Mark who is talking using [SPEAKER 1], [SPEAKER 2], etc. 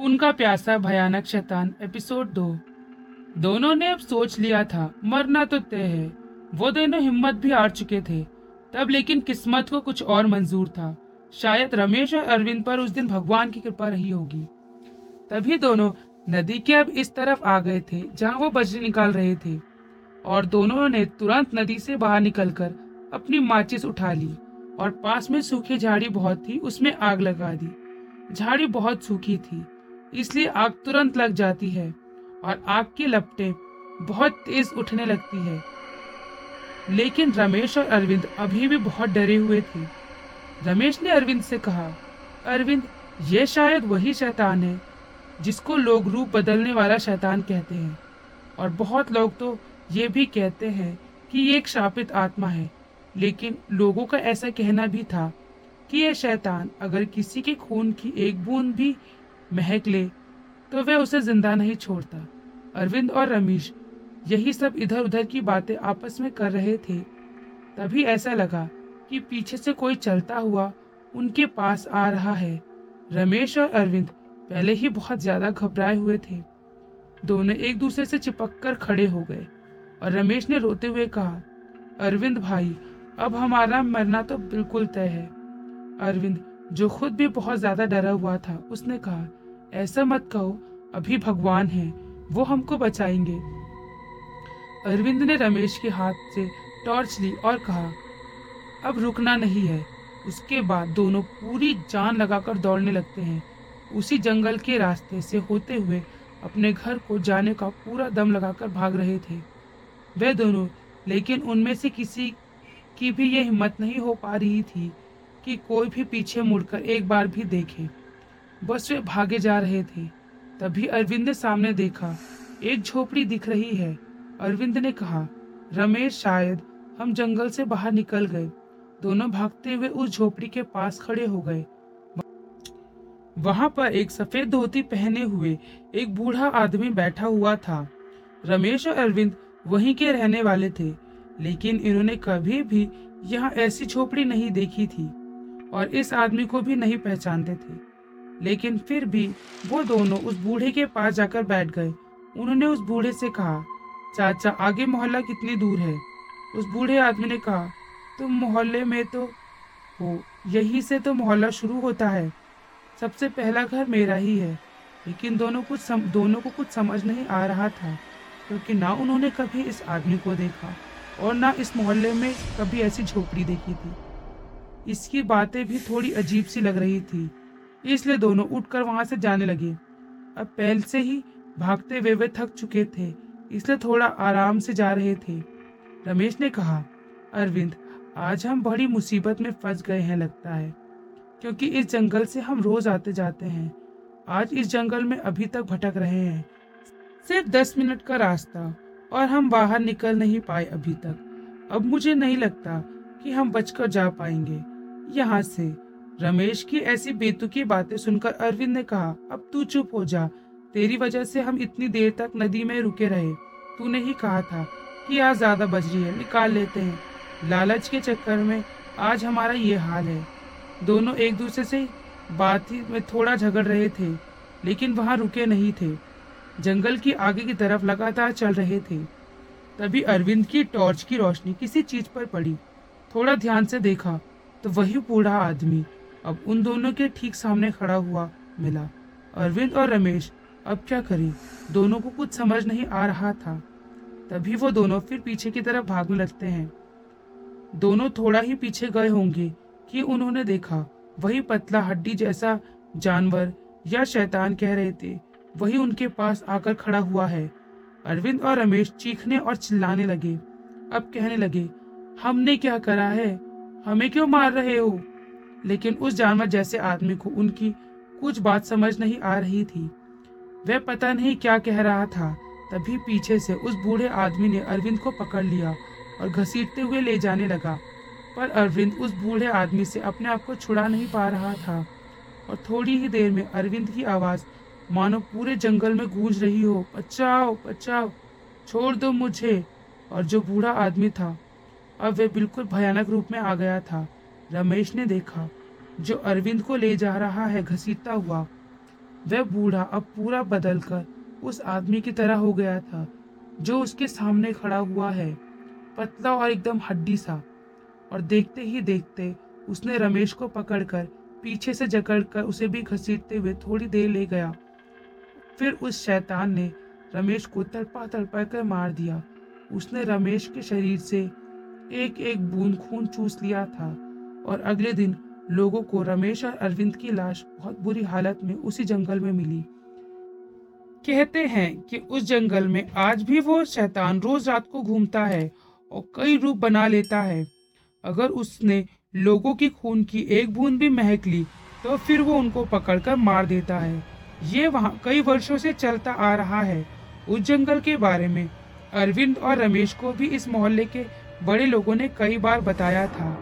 [SPEAKER 1] खून का प्यासा भयानक शैतान एपिसोड दो। दोनों ने अब सोच लिया था, मरना तो तय है। वो दोनों हिम्मत भी हार चुके थे। तब लेकिन किस्मत को कुछ और मंजूर था। शायद रमेश और अरविंद पर उस दिन भगवान की कृपा रही होगी। तभी दोनों नदी के अब इस तरफ़ आ गए थे, जहाँ वो बजरी निकाल रहे थे। और दोनों ने तुरंत नदी से बाहर निकलकर अपनी माचिस उठा ली और पास में सूखी झाड़ी बहुत थी, उसमें आग लगा दी। झाड़ी बहुत सूखी थी। इसलिए आग तुरंत लग जाती है और आग की लपटें बहुत तेज उठने लगती है। लेकिन रमेश और अरविंद अभी भी बहुत डरे हुए थे। रमेश ने अरविंद से कहा, अरविंद, ये शायद वही शैतान है जिसको लोग रूप बदलने वाला शैतान कहते हैं। और बहुत लोग तो ये भी कहते हैं कि ये एक शापित आत्मा है। लेकिन लोगों का ऐसा कहना भी था कि यह शैतान अगर किसी के खून की एक बूंद भी महक ले तो वह उसे ज़िंदा नहीं छोड़ता। अरविंद और रमेश यही सब इधर उधर की बातें आपस में कर रहे थे। तभी ऐसा लगा कि पीछे से कोई चलता हुआ उनके पास आ रहा है। रमेश और अरविंद पहले ही बहुत ज़्यादा घबराए हुए थे। दोनों एक दूसरे से चिपक कर खड़े हो गए और रमेश ने रोते हुए कहा, अरविंद भाई, अब हमारा मरना तो बिल्कुल तय है। अरविंद जो खुद भी बहुत ज़्यादा डरा हुआ था, उसने कहा, ऐसा मत कहो, अभी भगवान है, वो हमको बचाएँगे. अरविंद ने रमेश के हाथ से टॉर्च ली और कहा, अब रुकना नहीं है, उसके बाद दोनों पूरी जान लगाकर दौड़ने लगते हैं। उसी जंगल के रास्ते से होते हुए अपने घर को जाने का पूरा दम लगाकर भाग रहे थे। वे दोनों, लेकिन उनमें से किसी की भी ये हिम्मत नहीं हो पा रही थी कि कोई भी पीछे मुड़कर एक बार भी देखे। बस वे भागे जा रहे थे। तभी अरविंद ने सामने देखा, एक झोपड़ी दिख रही है। अरविंद ने कहा, रमेश, शायद हम जंगल से बाहर निकल गए। दोनों भागते हुए उस झोपड़ी के पास खड़े हो गए। वहाँ पर एक सफ़ेद धोती पहने हुए एक बूढ़ा आदमी बैठा हुआ था। रमेश और अरविंद वहीं के रहने वाले थे, लेकिन इन्होंने कभी भी यहाँ ऐसी झोपड़ी नहीं देखी थी। और इस आदमी को भी नहीं पहचानते थे। लेकिन फिर भी वो दोनों उस बूढ़े के पास जाकर बैठ गए। उन्होंने उस बूढ़े से कहा चाचा आगे मोहल्ला कितनी दूर है? उस बूढ़े आदमी ने कहा तुम मोहल्ले में तो हो यहीं से तो मोहल्ला शुरू होता है। सबसे पहला घर मेरा ही है। लेकिन दोनों कुछ सम, दोनों को कुछ समझ नहीं आ रहा था क्योंकि ना उन्होंने कभी इस आदमी को देखा और ना इस मोहल्ले में कभी ऐसी झोपड़ी देखी थी। इसकी बातें भी थोड़ी अजीब सी लग रही थी। इसलिए दोनों उठकर वहाँ से जाने लगे। अब पहल से ही भागते हुए वे थक चुके थे, इसलिए थोड़ा आराम से जा रहे थे। रमेश ने कहा, अरविंद, आज हम बड़ी मुसीबत में फंस गए हैं लगता है, क्योंकि इस जंगल से हम रोज आते जाते हैं। आज इस जंगल में अभी तक भटक रहे हैं। सिर्फ़ दस मिनट का रास्ता, और हम बाहर निकल नहीं पाए अभी तक। अब मुझे नहीं लगता कि हम बचकर जा पाएँगे। यहाँ से रमेश की ऐसी बेतुकी बातें सुनकर अरविंद ने कहा, अब तू चुप हो जा। तेरी वजह से हम इतनी देर तक नदी में रुके रहे। तूने ही कहा था कि आज ज़्यादा बज रही है, निकाल लेते हैं। लालच के चक्कर में आज हमारा ये हाल है। दोनों एक दूसरे से बात ही में थोड़ा झगड़ रहे थे, लेकिन वहाँ रुके नहीं थे। जंगल की आगे की तरफ़ लगातार चल रहे थे। तभी अरविंद की टॉर्च की रोशनी किसी चीज़ पर पड़ी। थोड़ा ध्यान से देखा तो वही बूढ़ा आदमी अब उन दोनों के ठीक सामने खड़ा हुआ मिला। अरविंद और रमेश, अब क्या करें? दोनों को कुछ समझ नहीं आ रहा था। तभी वो दोनों फिर पीछे की तरफ़ भागने लगते हैं। दोनों थोड़ा ही पीछे गए होंगे कि उन्होंने देखा, वही पतला हड्डी जैसा जानवर या शैतान कह रहे थे, वही उनके पास आकर खड़ा हुआ है। अरविंद और रमेश चीखने और चिल्लाने लगे, अब कहने लगे हमने क्या करा है? हमें क्यों मार रहे हो? लेकिन उस जानवर जैसे आदमी को उनकी कुछ बात समझ नहीं आ रही थी। वह पता नहीं क्या कह रहा था। तभी पीछे से उस बूढ़े आदमी ने अरविंद को पकड़ लिया और घसीटते हुए ले जाने लगा। पर अरविंद उस बूढ़े आदमी से अपने आप को छुड़ा नहीं पा रहा था। और थोड़ी ही देर में अरविंद की आवाज़, मानो पूरे जंगल में गूंज रही हो, बचाओ बचाओ, छोड़ दो मुझे। और जो बूढ़ा आदमी था अब वह बिल्कुल भयानक रूप में आ गया था। रमेश ने देखा, जो अरविंद को ले जा रहा है, घसीटता हुआ। वह बूढ़ा अब पूरा बदलकर उस आदमी की तरह हो गया था, जो उसके सामने खड़ा हुआ है, पतला और एकदम हड्डी सा। और देखते ही देखते उसने रमेश को पकड़कर पीछे से जकड़कर उसे भी घसीटते हुए थोड़ी देर ले गया। फिर उस शैतान ने रमेश को तड़पा तड़पा कर मार दिया। उसने रमेश के शरीर से एक एक बूंद खून चूस लिया था और अगले दिन लोगों को रमेश और अरविंद की लाश बहुत बुरी हालत में उसी जंगल में मिली। कहते हैं कि उस जंगल में आज भी वो शैतान रोज रात को घूमता है और कई रूप बना लेता है। अगर उसने लोगों की खून की एक बूंद भी महक ली तो फिर वो उनको पकड़कर मार देता है। ये वहाँ कई वर्षों से चलता आ रहा है। उस जंगल के बारे में अरविंद और रमेश को भी इस मोहल्ले के बड़े लोगों ने कई बार बताया था।